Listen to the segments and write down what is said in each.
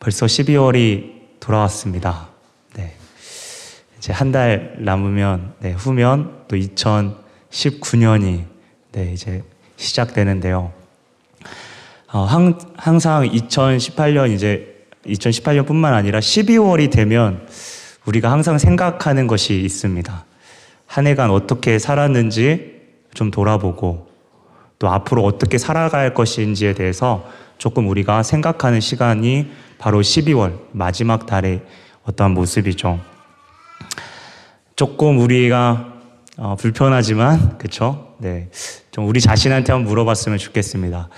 벌써 12월이 돌아왔습니다. 네. 이제 한 달 남으면, 네, 후면 또 2019년이, 네, 이제 시작되는데요. 어, 항, 항상 2018년 이제 2018년 뿐만 아니라 12월이 되면 우리가 항상 생각하는 것이 있습니다. 한 해간 어떻게 살았는지 좀 돌아보고 또 앞으로 어떻게 살아갈 것인지에 대해서 조금 우리가 생각하는 시간이 바로 12월 마지막 달의 어떠한 모습이죠. 조금 우리가 어, 불편하지만 그쵸? 네, 좀 우리 자신한테 한번 물어봤으면 좋겠습니다.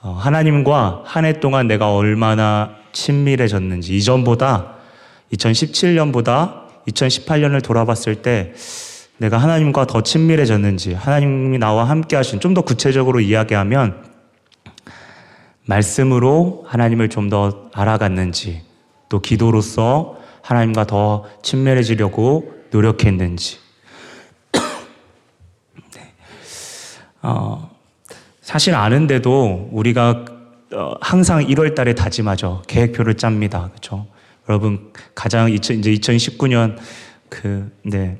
어, 하나님과 한 해 동안 내가 얼마나 친밀해졌는지 이전보다 2017년보다 2018년을 돌아봤을 때 내가 하나님과 더 친밀해졌는지 하나님이 나와 함께 하신 좀 더 구체적으로 이야기하면 말씀으로 하나님을 좀 더 알아갔는지 또 기도로서 하나님과 더 친밀해지려고 노력했는지 네. 어, 사실 아는데도 우리가 어, 항상 1월 달에 다짐하죠. 계획표를 짭니다. 그렇죠? 여러분 가장 2000, 이제 2019년 그 네.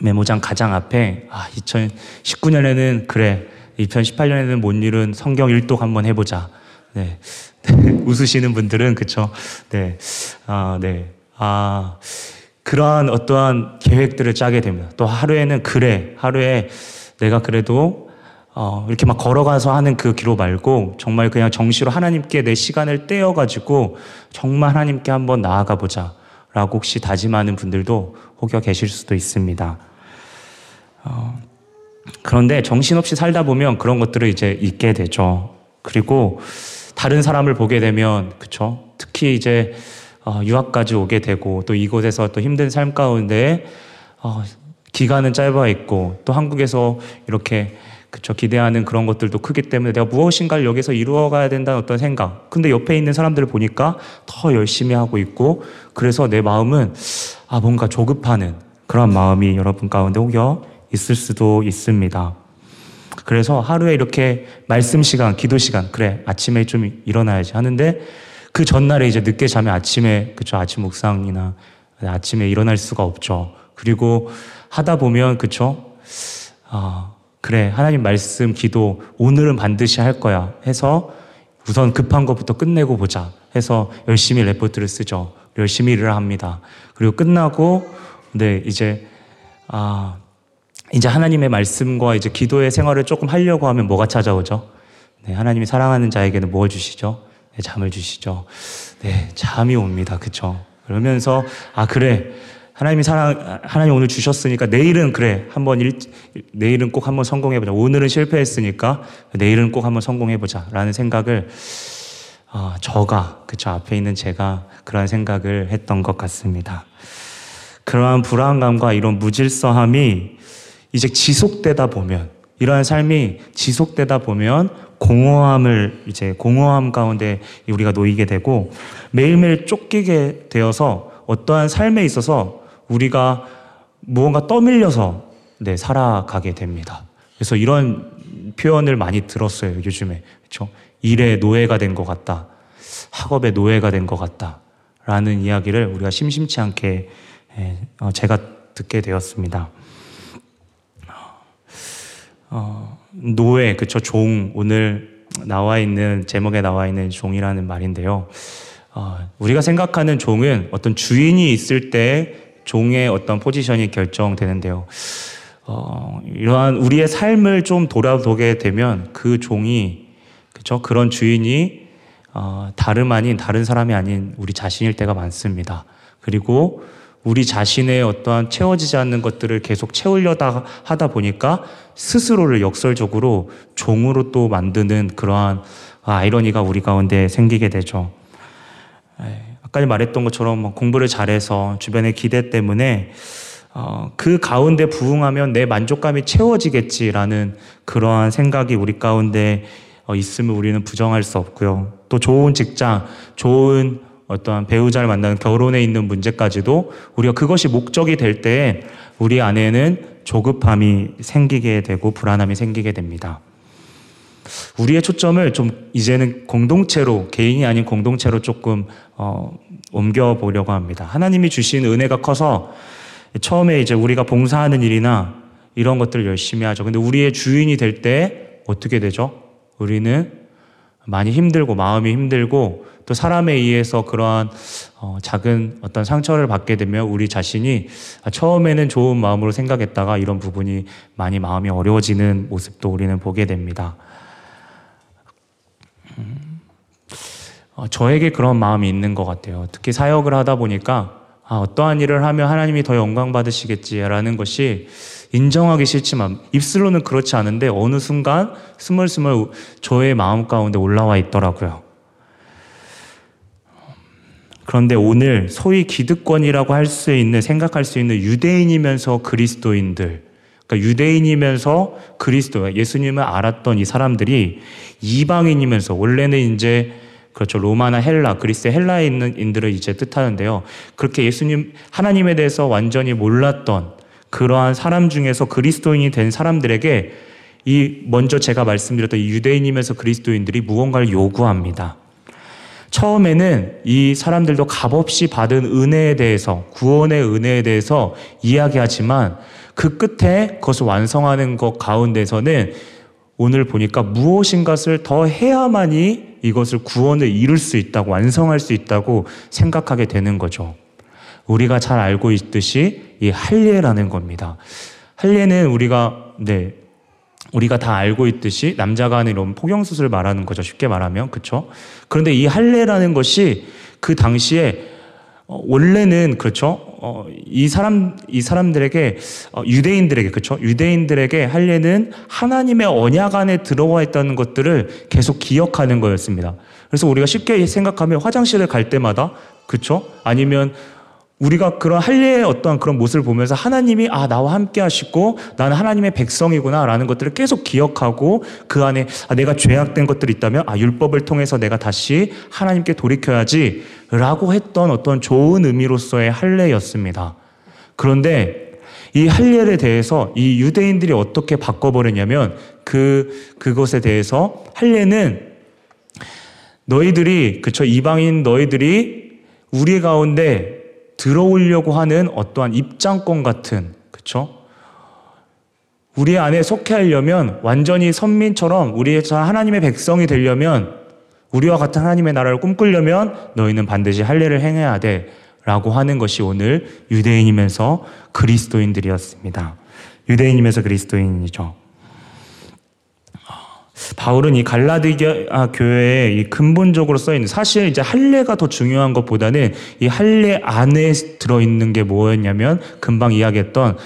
메모장 가장 앞에 아 2019년에는 그래 2018년에는 뭔 일은 성경 일독 한번 해보자. 네. 웃으시는 분들은 그쵸. 네. 아, 네. 아, 그러한 어떠한 계획들을 짜게 됩니다. 또 하루에는 그래. 하루에 내가 그래도 어, 이렇게 막 걸어가서 하는 그 기로 말고 정말 그냥 정시로 하나님께 내 시간을 떼어가지고 정말 하나님께 한번 나아가 보자. 라고 혹시 다짐하는 분들도 혹여 계실 수도 있습니다. 어, 그런데 정신없이 살다 보면 그런 것들을 이제 잊게 되죠. 그리고 다른 사람을 보게 되면, 그쵸? 특히 이제 어, 유학까지 오게 되고 또 이곳에서 또 힘든 삶 가운데 어, 기간은 짧아 있고 또 한국에서 이렇게 그쵸 기대하는 그런 것들도 크기 때문에 내가 무엇인가를 여기서 이루어가야 된다는 어떤 생각. 근데 옆에 있는 사람들을 보니까 더 열심히 하고 있고 그래서 내 마음은 아 뭔가 조급하는 그런 마음이 여러분 가운데 혹여 있을 수도 있습니다. 그래서 하루에 이렇게 말씀 시간, 기도 시간, 그래 아침에 좀 일어나야지 하는데 그 전날에 이제 늦게 자면 아침에 그쵸 아침 묵상이나 아침에 일어날 수가 없죠. 그리고 하다 보면 그쵸 아 그래, 하나님 말씀, 기도, 오늘은 반드시 할 거야 해서 우선 급한 것부터 끝내고 보자 해서 열심히 레포트를 쓰죠. 열심히 일을 합니다. 그리고 끝나고, 네, 이제, 아, 이제 하나님의 말씀과 이제 기도의 생활을 조금 하려고 하면 뭐가 찾아오죠? 네, 하나님이 사랑하는 자에게는 뭘 주시죠? 네, 잠을 주시죠. 네, 잠이 옵니다. 그쵸? 그러면서, 아, 그래. 하나님이 사랑, 하나님 오늘 주셨으니까 내일은 그래. 한번 일, 내일은 꼭 한번 성공해보자. 오늘은 실패했으니까 내일은 꼭 한번 성공해보자. 라는 생각을, 어, 저가, 그쵸. 앞에 있는 제가 그런 생각을 했던 것 같습니다. 그러한 불안감과 이런 무질서함이 이제 지속되다 보면, 이러한 삶이 지속되다 보면 공허함을 이제 공허함 가운데 우리가 놓이게 되고 매일매일 쫓기게 되어서 어떠한 삶에 있어서 우리가 무언가 떠밀려서 네, 살아가게 됩니다. 그래서 이런 표현을 많이 들었어요, 요즘에. 그렇죠? 일의 노예가 된 것 같다. 학업의 노예가 된 것 같다. 라는 이야기를 우리가 심심치 않게 어, 제가 듣게 되었습니다. 어, 노예, 그쵸, 종, 오늘 나와 있는, 제목에 나와 있는 종이라는 말인데요. 어, 우리가 생각하는 종은 어떤 주인이 있을 때 종의 어떤 포지션이 결정되는데요. 어, 이러한 우리의 삶을 좀 돌아보게 되면 그 종이 그죠 그런 주인이 어, 다름 아닌 다른 사람이 아닌 우리 자신일 때가 많습니다. 그리고 우리 자신의 어떠한 채워지지 않는 것들을 계속 채우려다 하다 보니까 스스로를 역설적으로 종으로 또 만드는 그러한 아이러니가 우리 가운데 생기게 되죠. 아까 말했던 것처럼 뭐 공부를 잘해서 주변의 기대 때문에 어, 그 가운데 부응하면 내 만족감이 채워지겠지라는 그러한 생각이 우리 가운데 어, 있으면 우리는 부정할 수 없고요. 또 좋은 직장, 좋은 어떠한 배우자를 만나는 결혼에 있는 문제까지도 우리가 그것이 목적이 될 때에 우리 안에는 조급함이 생기게 되고 불안함이 생기게 됩니다. 우리의 초점을 좀 이제는 공동체로 개인이 아닌 공동체로 조금 어, 옮겨 보려고 합니다. 하나님이 주신 은혜가 커서 처음에 이제 우리가 봉사하는 일이나 이런 것들을 열심히 하죠. 근데 우리의 주인이 될 때 어떻게 되죠? 우리는 많이 힘들고 마음이 힘들고 또 사람에 의해서 그러한 어, 작은 어떤 상처를 받게 되면 우리 자신이 처음에는 좋은 마음으로 생각했다가 이런 부분이 많이 마음이 어려워지는 모습도 우리는 보게 됩니다. 음, 어, 저에게 그런 마음이 있는 것 같아요. 특히 사역을 하다 보니까 아, 어떠한 일을 하면 하나님이 더 영광 받으시겠지라는 것이 인정하기 싫지만 입술로는 그렇지 않은데 어느 순간 스멀스멀 저의 마음 가운데 올라와 있더라고요. 그런데 오늘 소위 기득권이라고 할 수 있는 생각할 수 있는 유대인이면서 그리스도인들 그러니까 유대인이면서 그리스도 예수님을 알았던 이 사람들이 이방인이면서 원래는 이제 그렇죠 로마나 헬라 그리스 헬라에 있는 인들을 이제 뜻하는데요 그렇게 예수님 하나님에 대해서 완전히 몰랐던 그러한 사람 중에서 그리스도인이 된 사람들에게 이 먼저 제가 말씀드렸던 이 유대인이면서 그리스도인들이 무언가를 요구합니다. 처음에는 이 사람들도 값없이 받은 은혜에 대해서 구원의 은혜에 대해서 이야기하지만 그 끝에 그것을 완성하는 것 가운데서는 오늘 보니까 무엇인가를 더 해야만이 이것을 구원을 이룰 수 있다고 완성할 수 있다고 생각하게 되는 거죠. 우리가 잘 알고 있듯이 이 할례라는 겁니다. 할례는 우리가 네 우리가 다 알고 있듯이 남자가 하는 이런 포경 수술을 말하는 거죠. 쉽게 말하면 그렇죠. 그런데 이 할례라는 것이 그 당시에 어, 원래는 그렇죠. 어, 이 사람 이 사람들에게 어, 유대인들에게 그렇죠. 유대인들에게 할례는 하나님의 언약 안에 들어와 있다는 것들을 계속 기억하는 거였습니다. 그래서 우리가 쉽게 생각하면 화장실을 갈 때마다 그렇죠. 아니면 우리가 그런 할례의 어떠한 그런 모습을 보면서 하나님이 아 나와 함께 하시고 나는 하나님의 백성이구나라는 것들을 계속 기억하고 그 안에 아, 내가 죄악된 것들이 있다면 아 율법을 통해서 내가 다시 하나님께 돌이켜야지라고 했던 어떤 좋은 의미로서의 할례였습니다. 그런데 이 할례에 대해서 이 유대인들이 어떻게 바꿔버렸냐면 그 그것에 대해서 할례는 너희들이 그쵸 이방인 너희들이 우리 가운데 들어오려고 하는 어떠한 입장권 같은 그쵸? 우리 안에 속해 하려면 완전히 선민처럼 우리의 하나님의 백성이 되려면 우리와 같은 하나님의 나라를 꿈꾸려면 너희는 반드시 할례를 행해야 돼. 라고 하는 것이 오늘 유대인이면서 그리스도인들이었습니다. 유대인이면서 그리스도인이죠. 바울은 이 갈라디아 교회에 이 근본적으로 써 있는 사실 이제 할례가 더 중요한 것보다는 이 할례 안에 들어 있는 게 뭐였냐면 금방 이야기했던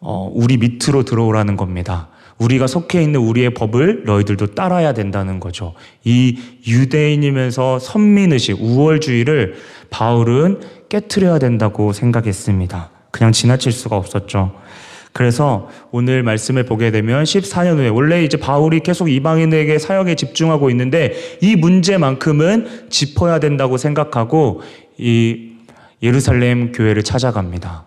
어, 우리 밑으로 들어오라는 겁니다. 우리가 속해 있는 우리의 법을 너희들도 따라야 된다는 거죠. 이 유대인이면서 선민의식, 우월주의를 바울은 깨트려야 된다고 생각했습니다. 그냥 지나칠 수가 없었죠. 그래서 오늘 말씀을 보게 되면 14년 후에 원래 이제 바울이 계속 이방인에게 사역에 집중하고 있는데 이 문제만큼은 짚어야 된다고 생각하고 이 예루살렘 교회를 찾아갑니다.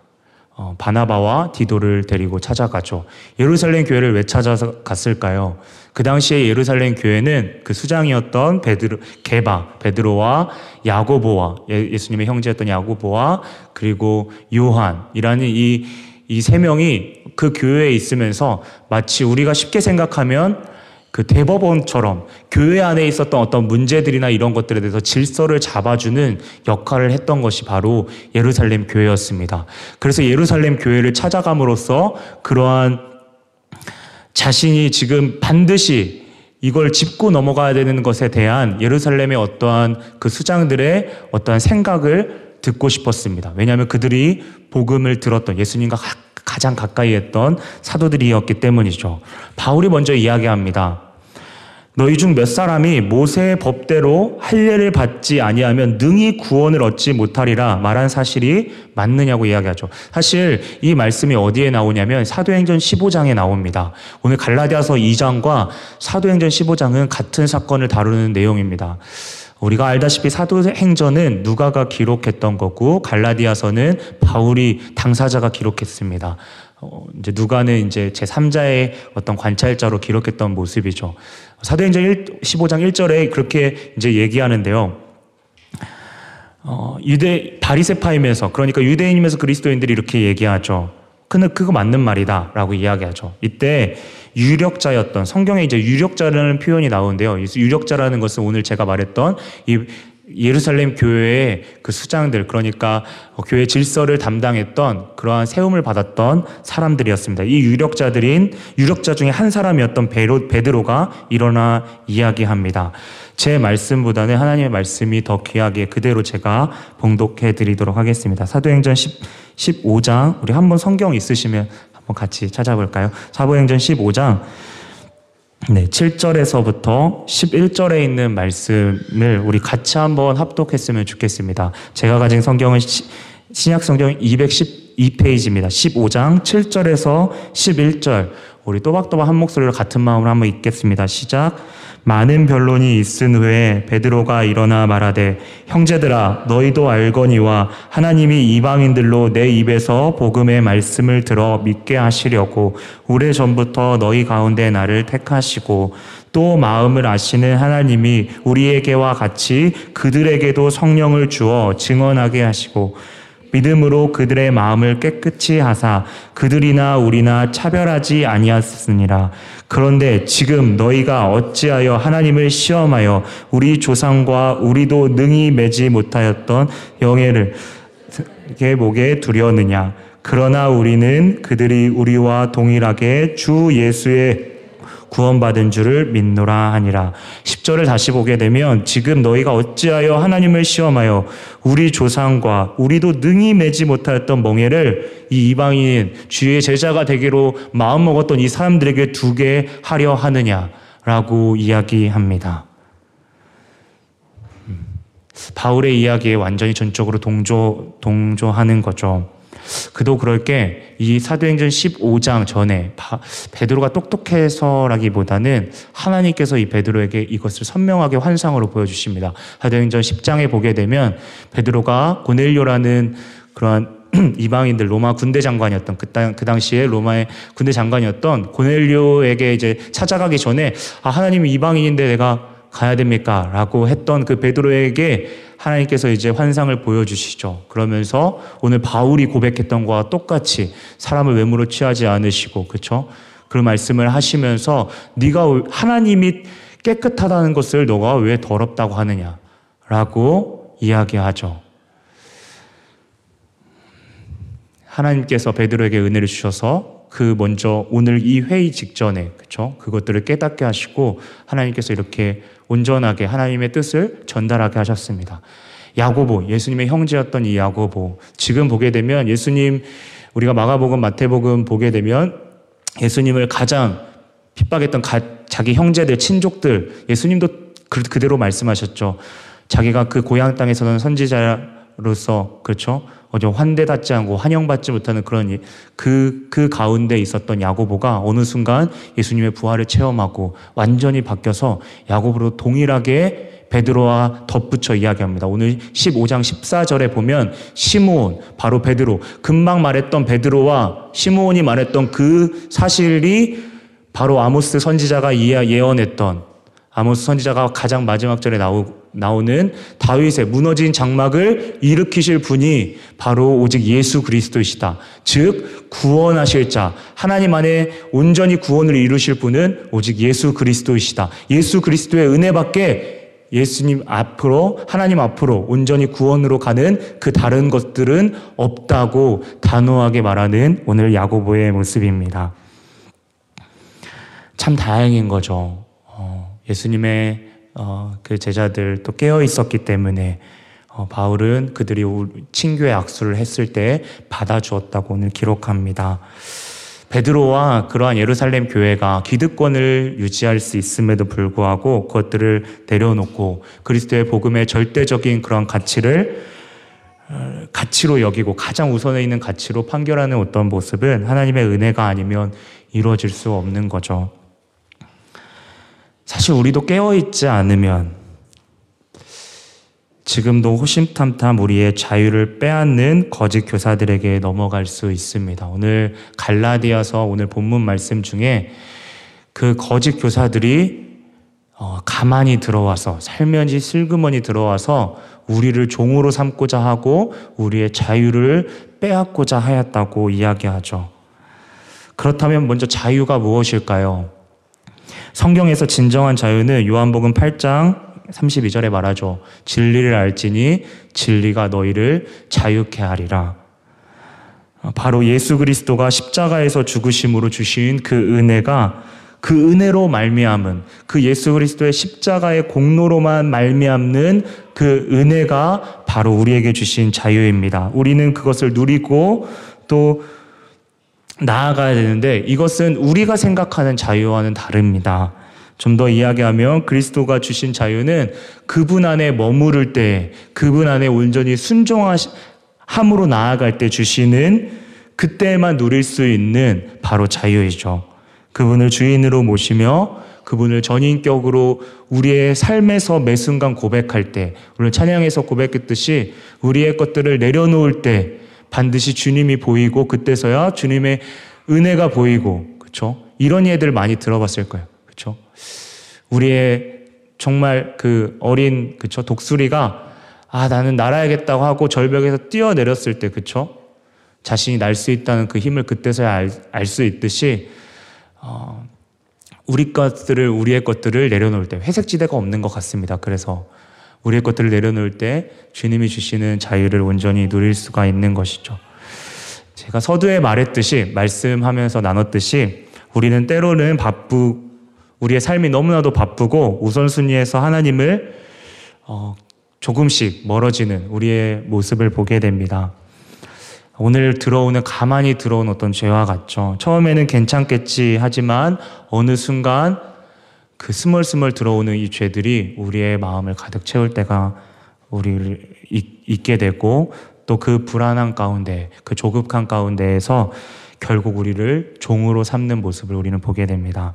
어, 바나바와 디도를 데리고 찾아가죠. 예루살렘 교회를 왜 찾아갔을까요? 그 당시에 예루살렘 교회는 그 수장이었던 베드로, 게바, 베드로와 야고보와 예, 예수님의 형제였던 야고보와 그리고 요한이라는 이 이 세 명이 그 교회에 있으면서 마치 우리가 쉽게 생각하면 그 대법원처럼 교회 안에 있었던 어떤 문제들이나 이런 것들에 대해서 질서를 잡아주는 역할을 했던 것이 바로 예루살렘 교회였습니다. 그래서 예루살렘 교회를 찾아감으로써 그러한 자신이 지금 반드시 이걸 짚고 넘어가야 되는 것에 대한 예루살렘의 어떠한 그 수장들의 어떠한 생각을 듣고 싶었습니다. 왜냐하면 그들이 복음을 들었던 예수님과 가장 가까이 했던 사도들이었기 때문이죠. 바울이 먼저 이야기합니다. 너희 중 몇 사람이 모세의 법대로 할례를 받지 아니하면 능히 구원을 얻지 못하리라 말한 사실이 맞느냐고 이야기하죠. 사실 이 말씀이 어디에 나오냐면 사도행전 15장에 나옵니다. 오늘 갈라디아서 2장과 사도행전 15장은 같은 사건을 다루는 내용입니다. 우리가 알다시피 사도행전은 누가가 기록했던 거고 갈라디아서는 바울이 당사자가 기록했습니다. 어, 이제 누가는 이제 제 3자의 어떤 관찰자로 기록했던 모습이죠. 사도행전 1, 15장 1절에 그렇게 이제 얘기하는데요. 어, 유대 바리세파임에서 그러니까 유대인이면서 그리스도인들이 이렇게 얘기하죠. 그는 그거 맞는 말이다라고 이야기하죠. 이때 유력자였던 성경에 이제 유력자라는 표현이 나오는데요. 유력자라는 것은 오늘 제가 말했던 이 예루살렘 교회의 그 수장들 그러니까 교회 질서를 담당했던 그러한 세움을 받았던 사람들이었습니다. 이 유력자들인 유력자 중에 한 사람이었던 베로, 베드로가 일어나 이야기합니다. 제 말씀보다는 하나님의 말씀이 더 귀하게 그대로 제가 봉독해 드리도록 하겠습니다. 사도행전 10, 15장 우리 한번 성경 있으시면 한번 같이 찾아볼까요? 사도행전 15장 네, 7절에서부터 11절에 있는 말씀을 우리 같이 한번 합독했으면 좋겠습니다. 제가 가진 성경은 시, 신약 성경 212페이지입니다. 15장 7절에서 11절. 우리 또박또박 한 목소리로 같은 마음으로 한번 읽겠습니다. 시작. 많은 변론이 있은 후에 베드로가 일어나 말하되 형제들아 너희도 알거니와 하나님이 이방인들로 내 입에서 복음의 말씀을 들어 믿게 하시려고 오래 전부터 너희 가운데 나를 택하시고 또 마음을 아시는 하나님이 우리에게와 같이 그들에게도 성령을 주어 증언하게 하시고 믿음으로 그들의 마음을 깨끗이 하사 그들이나 우리나 차별하지 아니하였느니라. 그런데 지금 너희가 어찌하여 하나님을 시험하여 우리 조상과 우리도 능히 매지 못하였던 영예를 목에 두려느냐. 그러나 우리는 그들이 우리와 동일하게 주 예수의 구원받은 줄을 믿노라 하니라. 10절을 다시 보게 되면 지금 너희가 어찌하여 하나님을 시험하여 우리 조상과 우리도 능히 매지 못하였던 멍에를 이 이방인 주의 제자가 되기로 마음먹었던 이 사람들에게 두게 하려 하느냐라고 이야기합니다. 음. 바울의 이야기에 완전히 전적으로 동조, 동조하는 거죠. 그도 그럴 게 이 사도행전 15장 전에 베드로가 똑똑해서라기보다는 하나님께서 이 베드로에게 이것을 선명하게 환상으로 보여주십니다. 사도행전 10장에 보게 되면 베드로가 고넬료라는 그러한 이방인들 로마 군대 장관이었던 그, 그 당시에 로마의 군대 장관이었던 고넬료에게 이제 찾아가기 전에 아 하나님이 이방인인데 내가 가야 됩니까? 라고 했던 그 베드로에게 하나님께서 이제 환상을 보여주시죠. 그러면서 오늘 바울이 고백했던 것과 똑같이 사람을 외모로 취하지 않으시고, 그쵸? 그 말씀을 하시면서 네가 하나님이 깨끗하다는 것을 너가 왜 더럽다고 하느냐? 라고 이야기하죠. 하나님께서 베드로에게 은혜를 주셔서 그 먼저 오늘 이 회의 직전에 그쵸 그것들을 깨닫게 하시고 하나님께서 이렇게 온전하게 하나님의 뜻을 전달하게 하셨습니다. 야고보 예수님의 형제였던 이 야고보 지금 보게 되면 예수님 우리가 마가복음 마태복음 보게 되면 예수님을 가장 핍박했던 가, 자기 형제들 친족들 예수님도 그, 그대로 말씀하셨죠. 자기가 그 고향 땅에서는 선지자 로서 그렇죠 어제 환대받지 않고 환영받지 못하는 그런 그, 그 가운데 있었던 야고보가 어느 순간 예수님의 부활을 체험하고 완전히 바뀌어서 야고보로 동일하게 베드로와 덧붙여 이야기합니다. 오늘 15장 14절에 보면 시므온 바로 베드로 금방 말했던 베드로와 시므온이 말했던 그 사실이 바로 아모스 선지자가 예언했던 아모스 선지자가 가장 마지막 절에 나오, 나오는 다윗의 무너진 장막을 일으키실 분이 바로 오직 예수 그리스도이시다. 즉 구원하실 자 하나님 안에 온전히 구원을 이루실 분은 오직 예수 그리스도이시다. 예수 그리스도의 은혜밖에 예수님 앞으로 하나님 앞으로 온전히 구원으로 가는 그 다른 것들은 없다고 단호하게 말하는 오늘 야고보의 모습입니다. 참 다행인 거죠. 예수님의 어, 그 제자들 또 깨어 있었기 때문에 어, 바울은 그들이 친교의 악수를 했을 때 받아주었다고 오늘 기록합니다. 베드로와 그러한 예루살렘 교회가 기득권을 유지할 수 있음에도 불구하고 그것들을 내려놓고 그리스도의 복음의 절대적인 그런 가치를 어, 가치로 여기고 가장 우선에 있는 가치로 판결하는 어떤 모습은 하나님의 은혜가 아니면 이루어질 수 없는 거죠. 사실 우리도 깨어있지 않으면 지금도 호심탐탐 우리의 자유를 빼앗는 거짓 교사들에게 넘어갈 수 있습니다. 오늘 갈라디아서 오늘 본문 말씀 중에 그 거짓 교사들이 어, 가만히 들어와서 살면지 슬그머니 들어와서 우리를 종으로 삼고자 하고 우리의 자유를 빼앗고자 하였다고 이야기하죠. 그렇다면 먼저 자유가 무엇일까요? 성경에서 진정한 자유는 요한복음 8장 32절에 말하죠. 진리를 알지니 진리가 너희를 자유케 하리라. 바로 예수 그리스도가 십자가에서 죽으심으로 주신 그 은혜가 그 은혜로 말미암은 그 예수 그리스도의 십자가의 공로로만 말미암는 그 은혜가 바로 우리에게 주신 자유입니다. 우리는 그것을 누리고 또 나아가야 되는데 이것은 우리가 생각하는 자유와는 다릅니다. 좀 더 이야기하면 그리스도가 주신 자유는 그분 안에 머무를 때, 그분 안에 온전히 순종함으로 나아갈 때 주시는 그때만 누릴 수 있는 바로 자유이죠. 그분을 주인으로 모시며 그분을 전인격으로 우리의 삶에서 매 순간 고백할 때, 오늘 찬양에서 고백했듯이 우리의 것들을 내려놓을 때 반드시 주님이 보이고 그때서야 주님의 은혜가 보이고, 그쵸? 이런 예들 많이 들어봤을 거예요. 그쵸? 우리의 정말 그 어린, 그쵸? 독수리가 아, 나는 날아야겠다고 하고 절벽에서 뛰어내렸을 때, 그쵸? 자신이 날 수 있다는 그 힘을 그때서야 알 수 있듯이 어, 우리 것들을 우리의 것들을 내려놓을 때 회색 지대가 없는 것 같습니다. 그래서 우리의 것들을 내려놓을 때 주님이 주시는 자유를 온전히 누릴 수가 있는 것이죠. 제가 서두에 말했듯이 말씀하면서 나눴듯이 우리는 때로는 바쁘 우리의 삶이 너무나도 바쁘고 우선순위에서 하나님을 어, 조금씩 멀어지는 우리의 모습을 보게 됩니다. 오늘 들어오는 가만히 들어온 어떤 죄와 같죠. 처음에는 괜찮겠지 하지만 어느 순간 그 스멀스멀 들어오는 이 죄들이 우리의 마음을 가득 채울 때가 우리를 있게 되고 또 그 불안한 가운데, 그 조급한 가운데에서 결국 우리를 종으로 삼는 모습을 우리는 보게 됩니다.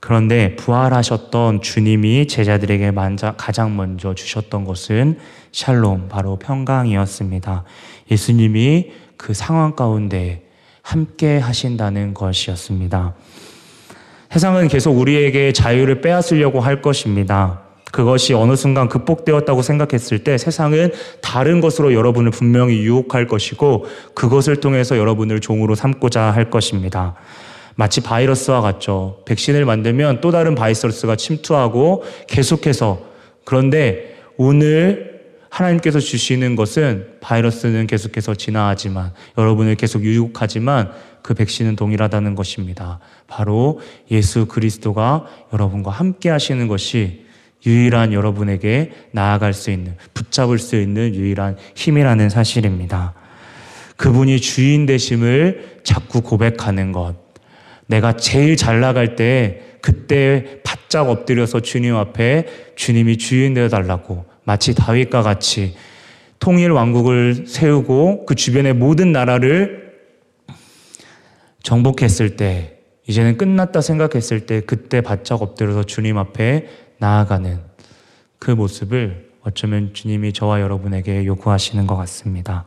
그런데 부활하셨던 주님이 제자들에게 가장 먼저 주셨던 것은 샬롬, 바로 평강이었습니다. 예수님이 그 상황 가운데 함께 하신다는 것이었습니다. 세상은 계속 우리에게 자유를 빼앗으려고 할 것입니다. 그것이 어느 순간 극복되었다고 생각했을 때 세상은 다른 것으로 여러분을 분명히 유혹할 것이고 그것을 통해서 여러분을 종으로 삼고자 할 것입니다. 마치 바이러스와 같죠. 백신을 만들면 또 다른 바이러스가 침투하고 계속해서 그런데 오늘 하나님께서 주시는 것은 바이러스는 계속해서 진화하지만 여러분을 계속 유혹하지만 그 백신은 동일하다는 것입니다. 바로 예수 그리스도가 여러분과 함께 하시는 것이 유일한 여러분에게 나아갈 수 있는, 붙잡을 수 있는 유일한 힘이라는 사실입니다. 그분이 주인 되심을 자꾸 고백하는 것. 내가 제일 잘 나갈 때 그때 바짝 엎드려서 주님 앞에 주님이 주인 되어 달라고 마치 다윗과 같이 통일 왕국을 세우고 그 주변의 모든 나라를 정복했을 때 이제는 끝났다 생각했을 때 그때 바짝 엎드려서 주님 앞에 나아가는 그 모습을 어쩌면 주님이 저와 여러분에게 요구하시는 것 같습니다.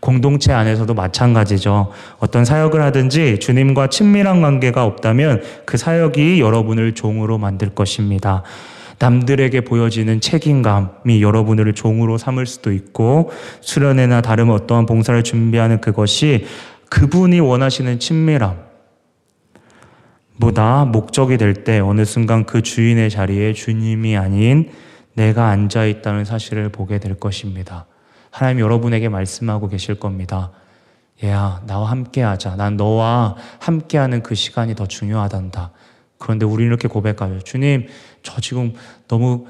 공동체 안에서도 마찬가지죠. 어떤 사역을 하든지 주님과 친밀한 관계가 없다면 그 사역이 여러분을 종으로 만들 것입니다. 남들에게 보여지는 책임감이 여러분을 종으로 삼을 수도 있고 수련회나 다른 어떠한 봉사를 준비하는 그것이 그분이 원하시는 친밀함 보다 목적이 될 때 어느 순간 그 주인의 자리에 주님이 아닌 내가 앉아 있다는 사실을 보게 될 것입니다. 하나님 여러분에게 말씀하고 계실 겁니다. 얘야, 나와 함께 하자. 난 너와 함께 하는 그 시간이 더 중요하단다. 그런데 우리는 이렇게 고백하죠. 주님, 저 지금 너무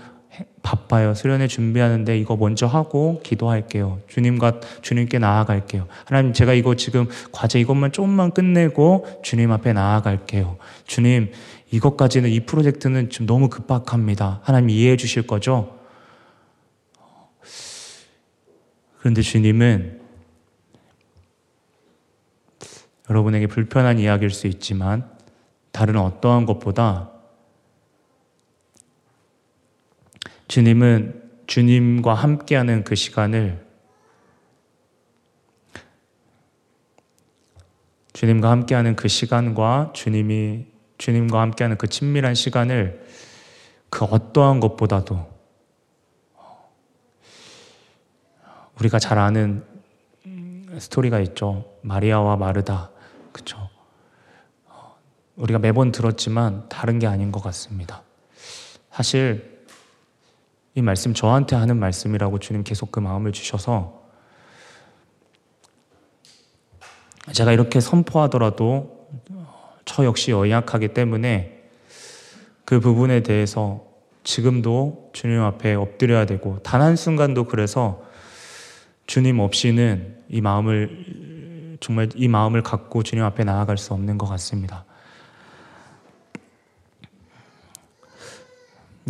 바빠요. 수련회 준비하는데 이거 먼저 하고 기도할게요. 주님과 주님께 나아갈게요. 하나님, 제가 이거 지금 과제 이것만 조금만 끝내고 주님 앞에 나아갈게요. 주님, 이것까지는 이 프로젝트는 좀 너무 급박합니다. 하나님 이해해 주실 거죠? 그런데 주님은 여러분에게 불편한 이야기일 수 있지만 다른 어떠한 것보다 주님은 주님과 함께하는 그 시간을 주님과 함께하는 그 시간과 주님이 주님과 함께하는 그 친밀한 시간을 그 어떠한 것보다도 우리가 잘 아는 스토리가 있죠. 마리아와 마르다. 그쵸. 우리가 매번 들었지만 다른 게 아닌 것 같습니다. 사실 이 말씀 저한테 하는 말씀이라고 주님 계속 그 마음을 주셔서 제가 이렇게 선포하더라도 저 역시 연약하기 때문에 그 부분에 대해서 지금도 주님 앞에 엎드려야 되고 단 한순간도 그래서 주님 없이는 이 마음을 정말 이 마음을 갖고 주님 앞에 나아갈 수 없는 것 같습니다.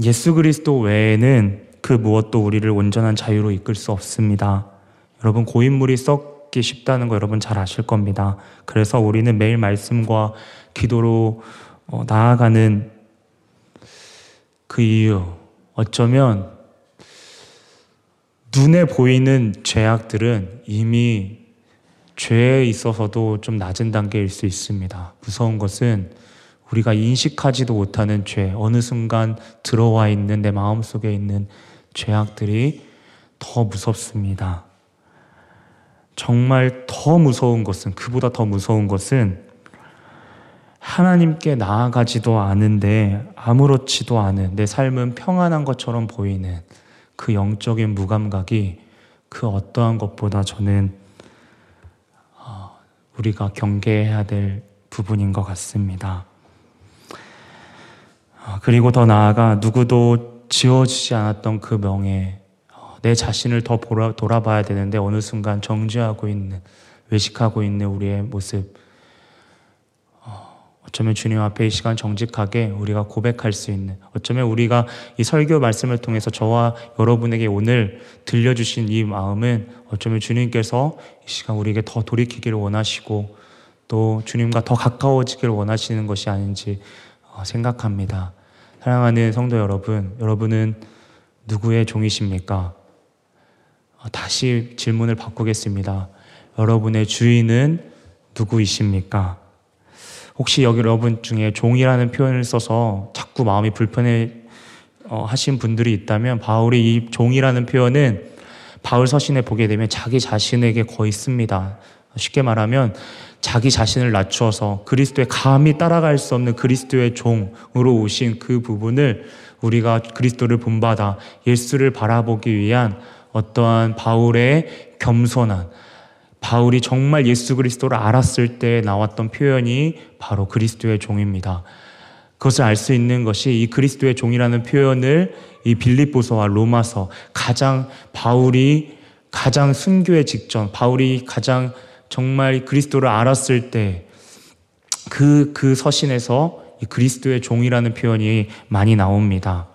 예수 그리스도 외에는 그 무엇도 우리를 온전한 자유로 이끌 수 없습니다. 여러분 고인물이 썩기 쉽다는 거 여러분 잘 아실 겁니다. 그래서 우리는 매일 말씀과 기도로 어, 나아가는 그 이유 어쩌면 눈에 보이는 죄악들은 이미 죄에 있어서도 좀 낮은 단계일 수 있습니다. 무서운 것은 우리가 인식하지도 못하는 죄, 어느 순간 들어와 있는 내 마음 속에 있는 죄악들이 더 무섭습니다. 정말 더 무서운 것은, 그보다 더 무서운 것은 하나님께 나아가지도 않은데 아무렇지도 않은 내 삶은 평안한 것처럼 보이는 그 영적인 무감각이 그 어떠한 것보다 저는 어, 우리가 경계해야 될 부분인 것 같습니다. 어, 그리고 더 나아가 누구도 지어지지 않았던 그 명예, 어, 내 자신을 더 돌아봐야 되는데 어느 순간 정죄하고 있는, 외식하고 있는 우리의 모습, 어쩌면 주님 앞에 이 시간 정직하게 우리가 고백할 수 있는 어쩌면 우리가 이 설교 말씀을 통해서 저와 여러분에게 오늘 들려주신 이 마음은 어쩌면 주님께서 이 시간 우리에게 더 돌이키기를 원하시고 또 주님과 더 가까워지기를 원하시는 것이 아닌지 어, 생각합니다. 사랑하는 성도 여러분, 여러분은 누구의 종이십니까? 어, 다시 질문을 바꾸겠습니다. 여러분의 주인은 누구이십니까? 혹시 여기 여러분 중에 종이라는 표현을 써서 자꾸 마음이 불편해 어, 하신 분들이 있다면 바울이 이 종이라는 표현은 바울 서신에 보게 되면 자기 자신에게 거의 씁니다. 쉽게 말하면 자기 자신을 낮추어서 그리스도의 감히 따라갈 수 없는 그리스도의 종으로 오신 그 부분을 우리가 그리스도를 본받아 예수를 바라보기 위한 어떠한 바울의 겸손한 바울이 정말 예수 그리스도를 알았을 때 나왔던 표현이 바로 그리스도의 종입니다. 그것을 알 수 있는 것이 이 그리스도의 종이라는 표현을 이 빌립보서와 로마서 가장 바울이 가장 순교의 직전, 바울이 가장 정말 그리스도를 알았을 때 그, 그 서신에서 이 그리스도의 종이라는 표현이 많이 나옵니다.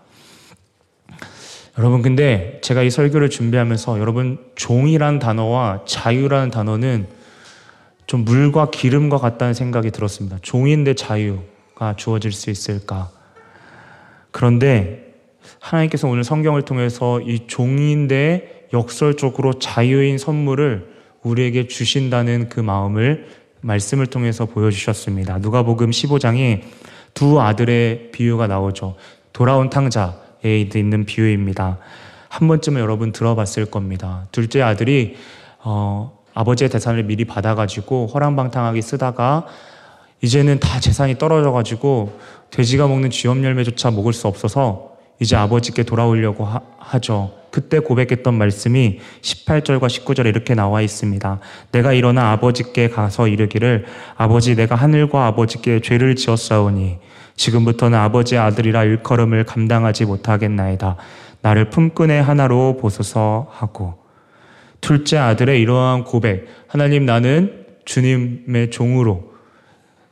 여러분, 근데 제가 이 설교를 준비하면서 여러분, 종이란 단어와 자유라는 단어는 좀 물과 기름과 같다는 생각이 들었습니다. 종인데 자유가 주어질 수 있을까? 그런데 하나님께서 오늘 성경을 통해서 이 종인데 역설적으로 자유인 선물을 우리에게 주신다는 그 마음을 말씀을 통해서 보여주셨습니다. 누가복음 15장에 두 아들의 비유가 나오죠. 돌아온 탕자, 에 있는 비유입니다. 한 번쯤은 여러분 들어봤을 겁니다. 둘째 아들이 어, 아버지의 재산을 미리 받아가지고 허랑방탕하게 쓰다가 이제는 다 재산이 떨어져가지고 돼지가 먹는 쥐염 열매조차 먹을 수 없어서 이제 아버지께 돌아오려고 하, 죠 그때 고백했던 말씀이 18절과 19절에 이렇게 나와 있습니다. 내가 일어나 아버지께 가서 이르기를 아버지 내가 하늘과 아버지께 죄를 지었사오니 지금부터는 아버지의 아들이라 일컬음을 감당하지 못하겠나이다. 나를 품꾼의 하나로 보소서 하고 둘째 아들의 이러한 고백 하나님 나는 주님의 종으로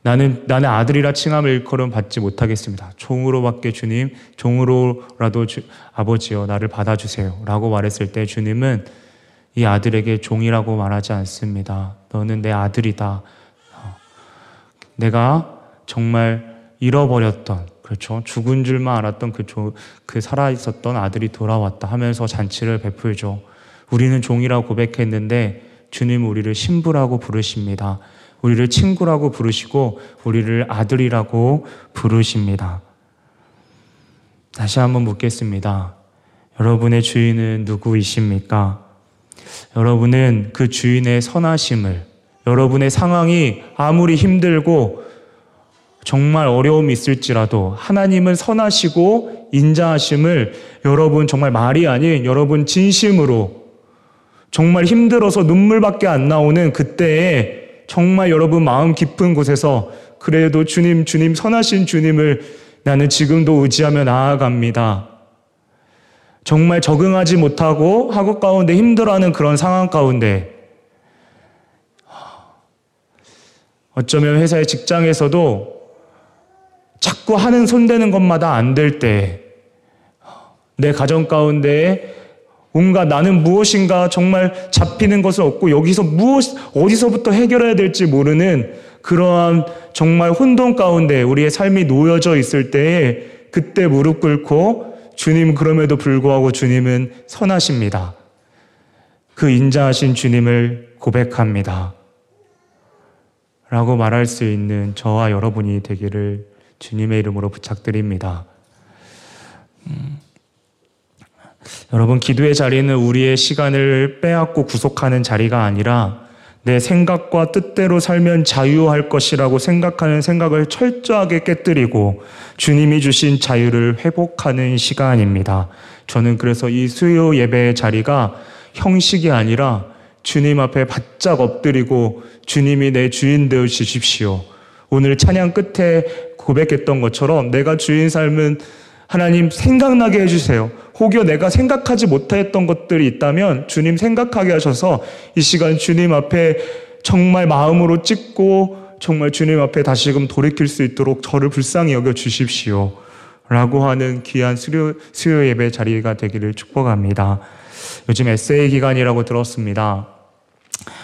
나는 나는 아들이라 칭함을 일컬음 받지 못하겠습니다. 종으로밖에 주님 종으로라도 주, 아버지여 나를 받아주세요라고 말했을 때 주님은 이 아들에게 종이라고 말하지 않습니다. 너는 내 아들이다. 어. 내가 정말 잃어버렸던 그렇죠. 죽은 줄만 알았던 그, 조, 그 살아 있었던 아들이 돌아왔다 하면서 잔치를 베풀죠. 우리는 종이라고 고백했는데 주님 우리를 신부라고 부르십니다. 우리를 친구라고 부르시고 우리를 아들이라고 부르십니다. 다시 한번 묻겠습니다. 여러분의 주인은 누구이십니까? 여러분은 그 주인의 선하심을 여러분의 상황이 아무리 힘들고 정말 어려움이 있을지라도 하나님은 선하시고 인자하심을 여러분 정말 말이 아닌 여러분 진심으로 정말 힘들어서 눈물밖에 안 나오는 그때에 정말 여러분 마음 깊은 곳에서 그래도 주님, 주님, 선하신 주님을 나는 지금도 의지하며 나아갑니다. 정말 적응하지 못하고 학업 가운데 힘들어하는 그런 상황 가운데 어쩌면 회사의 직장에서도 자꾸 하는 손대는 것마다 안 될 때, 내 가정 가운데 온갖 나는 무엇인가 정말 잡히는 것은 없고 여기서 무엇, 어디서부터 해결해야 될지 모르는 그러한 정말 혼돈 가운데 우리의 삶이 놓여져 있을 때에 그때 무릎 꿇고 주님 그럼에도 불구하고 주님은 선하십니다. 그 인자하신 주님을 고백합니다. 라고 말할 수 있는 저와 여러분이 되기를 주님의 이름으로 부탁드립니다. 음, 여러분, 기도의 자리는 우리의 시간을 빼앗고 구속하는 자리가 아니라 내 생각과 뜻대로 살면 자유할 것이라고 생각하는 생각을 철저하게 깨뜨리고 주님이 주신 자유를 회복하는 시간입니다. 저는 그래서 이 수요 예배의 자리가 형식이 아니라 주님 앞에 바짝 엎드리고 주님이 내 주인 되어 주십시오. 오늘 찬양 끝에 고백했던 것처럼 내가 주인 삶은 하나님 생각나게 해주세요. 혹여 내가 생각하지 못했던 것들이 있다면 주님 생각하게 하셔서 이 시간 주님 앞에 정말 마음으로 찍고 정말 주님 앞에 다시금 돌이킬 수 있도록 저를 불쌍히 여겨 주십시오. 라고 하는 귀한 수요, 수요 예배 자리가 되기를 축복합니다. 요즘 에세이 기간이라고 들었습니다.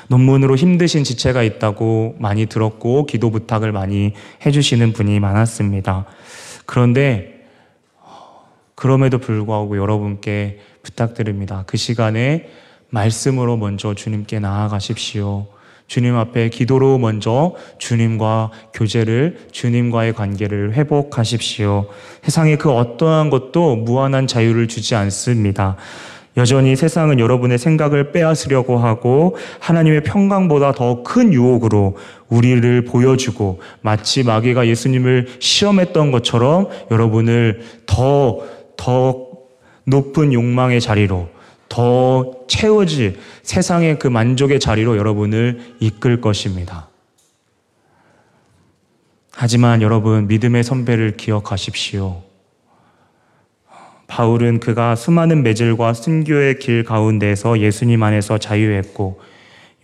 논문으로 힘드신 지체가 있다고 많이 들었고 기도 부탁을 많이 해주시는 분이 많았습니다. 그런데 그럼에도 불구하고 여러분께 부탁드립니다. 그 시간에 말씀으로 먼저 주님께 나아가십시오. 주님 앞에 기도로 먼저 주님과 교제를, 주님과의 관계를 회복하십시오. 세상에 그 어떠한 것도 무한한 자유를 주지 않습니다. 여전히 세상은 여러분의 생각을 빼앗으려고 하고 하나님의 평강보다 더 큰 유혹으로 우리를 보여주고 마치 마귀가 예수님을 시험했던 것처럼 여러분을 더 더 높은 욕망의 자리로 더 채워질 세상의 그 만족의 자리로 여러분을 이끌 것입니다. 하지만 여러분 믿음의 선배를 기억하십시오. 바울은 그가 수많은 매질과 순교의 길 가운데서 예수님 안에서 자유했고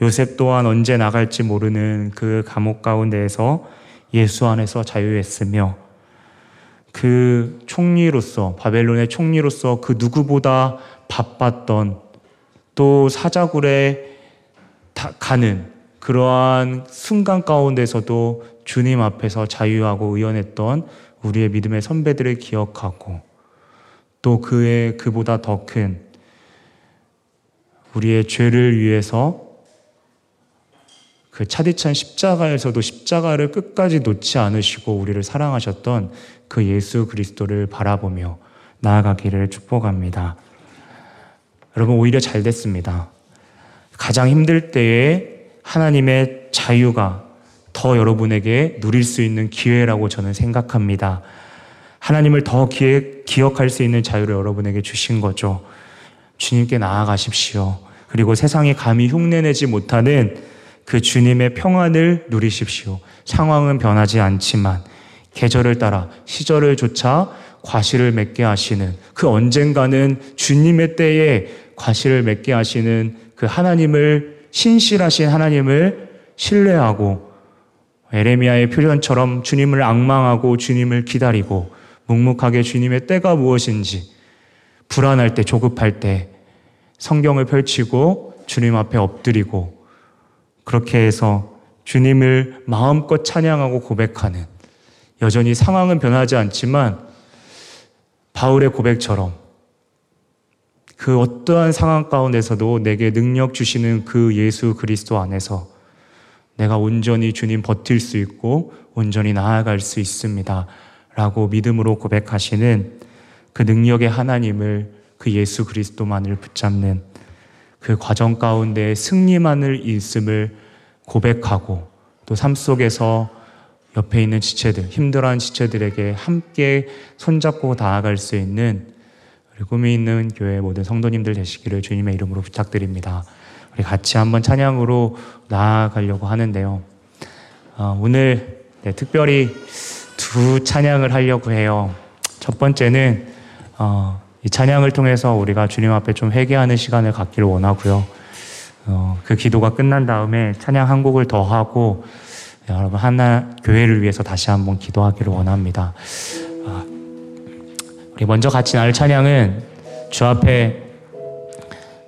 요셉 또한 언제 나갈지 모르는 그 감옥 가운데에서 예수 안에서 자유했으며 그 총리로서 바벨론의 총리로서 그 누구보다 바빴던 또 사자굴에 가는 그러한 순간 가운데서도 주님 앞에서 자유하고 의연했던 우리의 믿음의 선배들을 기억하고 또 그의 그보다 더 큰 우리의 죄를 위해서 그 차디찬 십자가에서도 십자가를 끝까지 놓지 않으시고 우리를 사랑하셨던 그 예수 그리스도를 바라보며 나아가기를 축복합니다. 여러분, 오히려 잘 됐습니다. 가장 힘들 때에 하나님의 자유가 더 여러분에게 누릴 수 있는 기회라고 저는 생각합니다. 하나님을 더 기획, 기억할 수 있는 자유를 여러분에게 주신 거죠. 주님께 나아가십시오. 그리고 세상에 감히 흉내내지 못하는 그 주님의 평안을 누리십시오. 상황은 변하지 않지만 계절을 따라 시절을 조차 과실을 맺게 하시는 그 언젠가는 주님의 때에 과실을 맺게 하시는 그 하나님을 신실하신 하나님을 신뢰하고 에레미야의 표현처럼 주님을 악망하고 주님을 기다리고 묵묵하게 주님의 때가 무엇인지 불안할 때 조급할 때 성경을 펼치고 주님 앞에 엎드리고 그렇게 해서 주님을 마음껏 찬양하고 고백하는 여전히 상황은 변하지 않지만 바울의 고백처럼 그 어떠한 상황 가운데서도 내게 능력 주시는 그 예수 그리스도 안에서 내가 온전히 주님 버틸 수 있고 온전히 나아갈 수 있습니다. 라고 믿음으로 고백하시는 그 능력의 하나님을 그 예수 그리스도만을 붙잡는 그 과정 가운데 승리만을 있음을 고백하고 또 삶 속에서 옆에 있는 지체들, 힘들어한 지체들에게 함께 손잡고 나아갈 수 있는 우리 꿈이 있는 교회 모든 성도님들 되시기를 주님의 이름으로 부탁드립니다. 우리 같이 한번 찬양으로 나아가려고 하는데요. 어, 오늘 네, 특별히 두 찬양을 하려고 해요. 첫 번째는 어, 이 찬양을 통해서 우리가 주님 앞에 좀 회개하는 시간을 갖기를 원하고요. 어, 그 기도가 끝난 다음에 찬양 한 곡을 더 하고 여러분 하나 교회를 위해서 다시 한번 기도하기를 원합니다. 아, 우리 먼저 같이 나눌 찬양은 주 앞에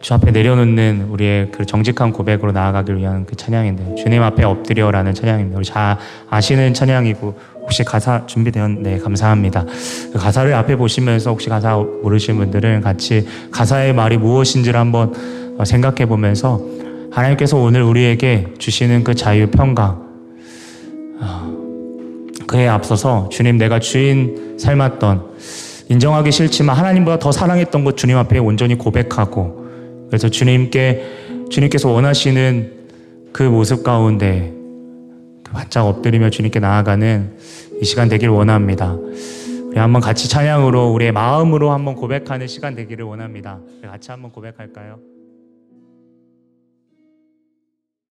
주 앞에 내려놓는 우리의 그 정직한 고백으로 나아가기 위한 그 찬양인데 주님 앞에 엎드려라는 찬양입니다. 우리 잘 아시는 찬양이고 혹시 가사 준비되었네 감사합니다. 그 가사를 앞에 보시면서 혹시 가사 모르시는 분들은 같이 가사의 말이 무엇인지를 한번 생각해 보면서 하나님께서 오늘 우리에게 주시는 그 자유 평강 아, 그에 앞서서 주님 내가 주인 삶았던 인정하기 싫지만 하나님보다 더 사랑했던 것 주님 앞에 온전히 고백하고 그래서 주님께 주님께서 원하시는 그 모습 가운데 바짝 엎드리며 주님께 나아가는 이 시간 되길 원합니다. 우리 한번 같이 찬양으로 우리의 마음으로 한번 고백하는 시간 되기를 원합니다. 같이 한번 고백할까요?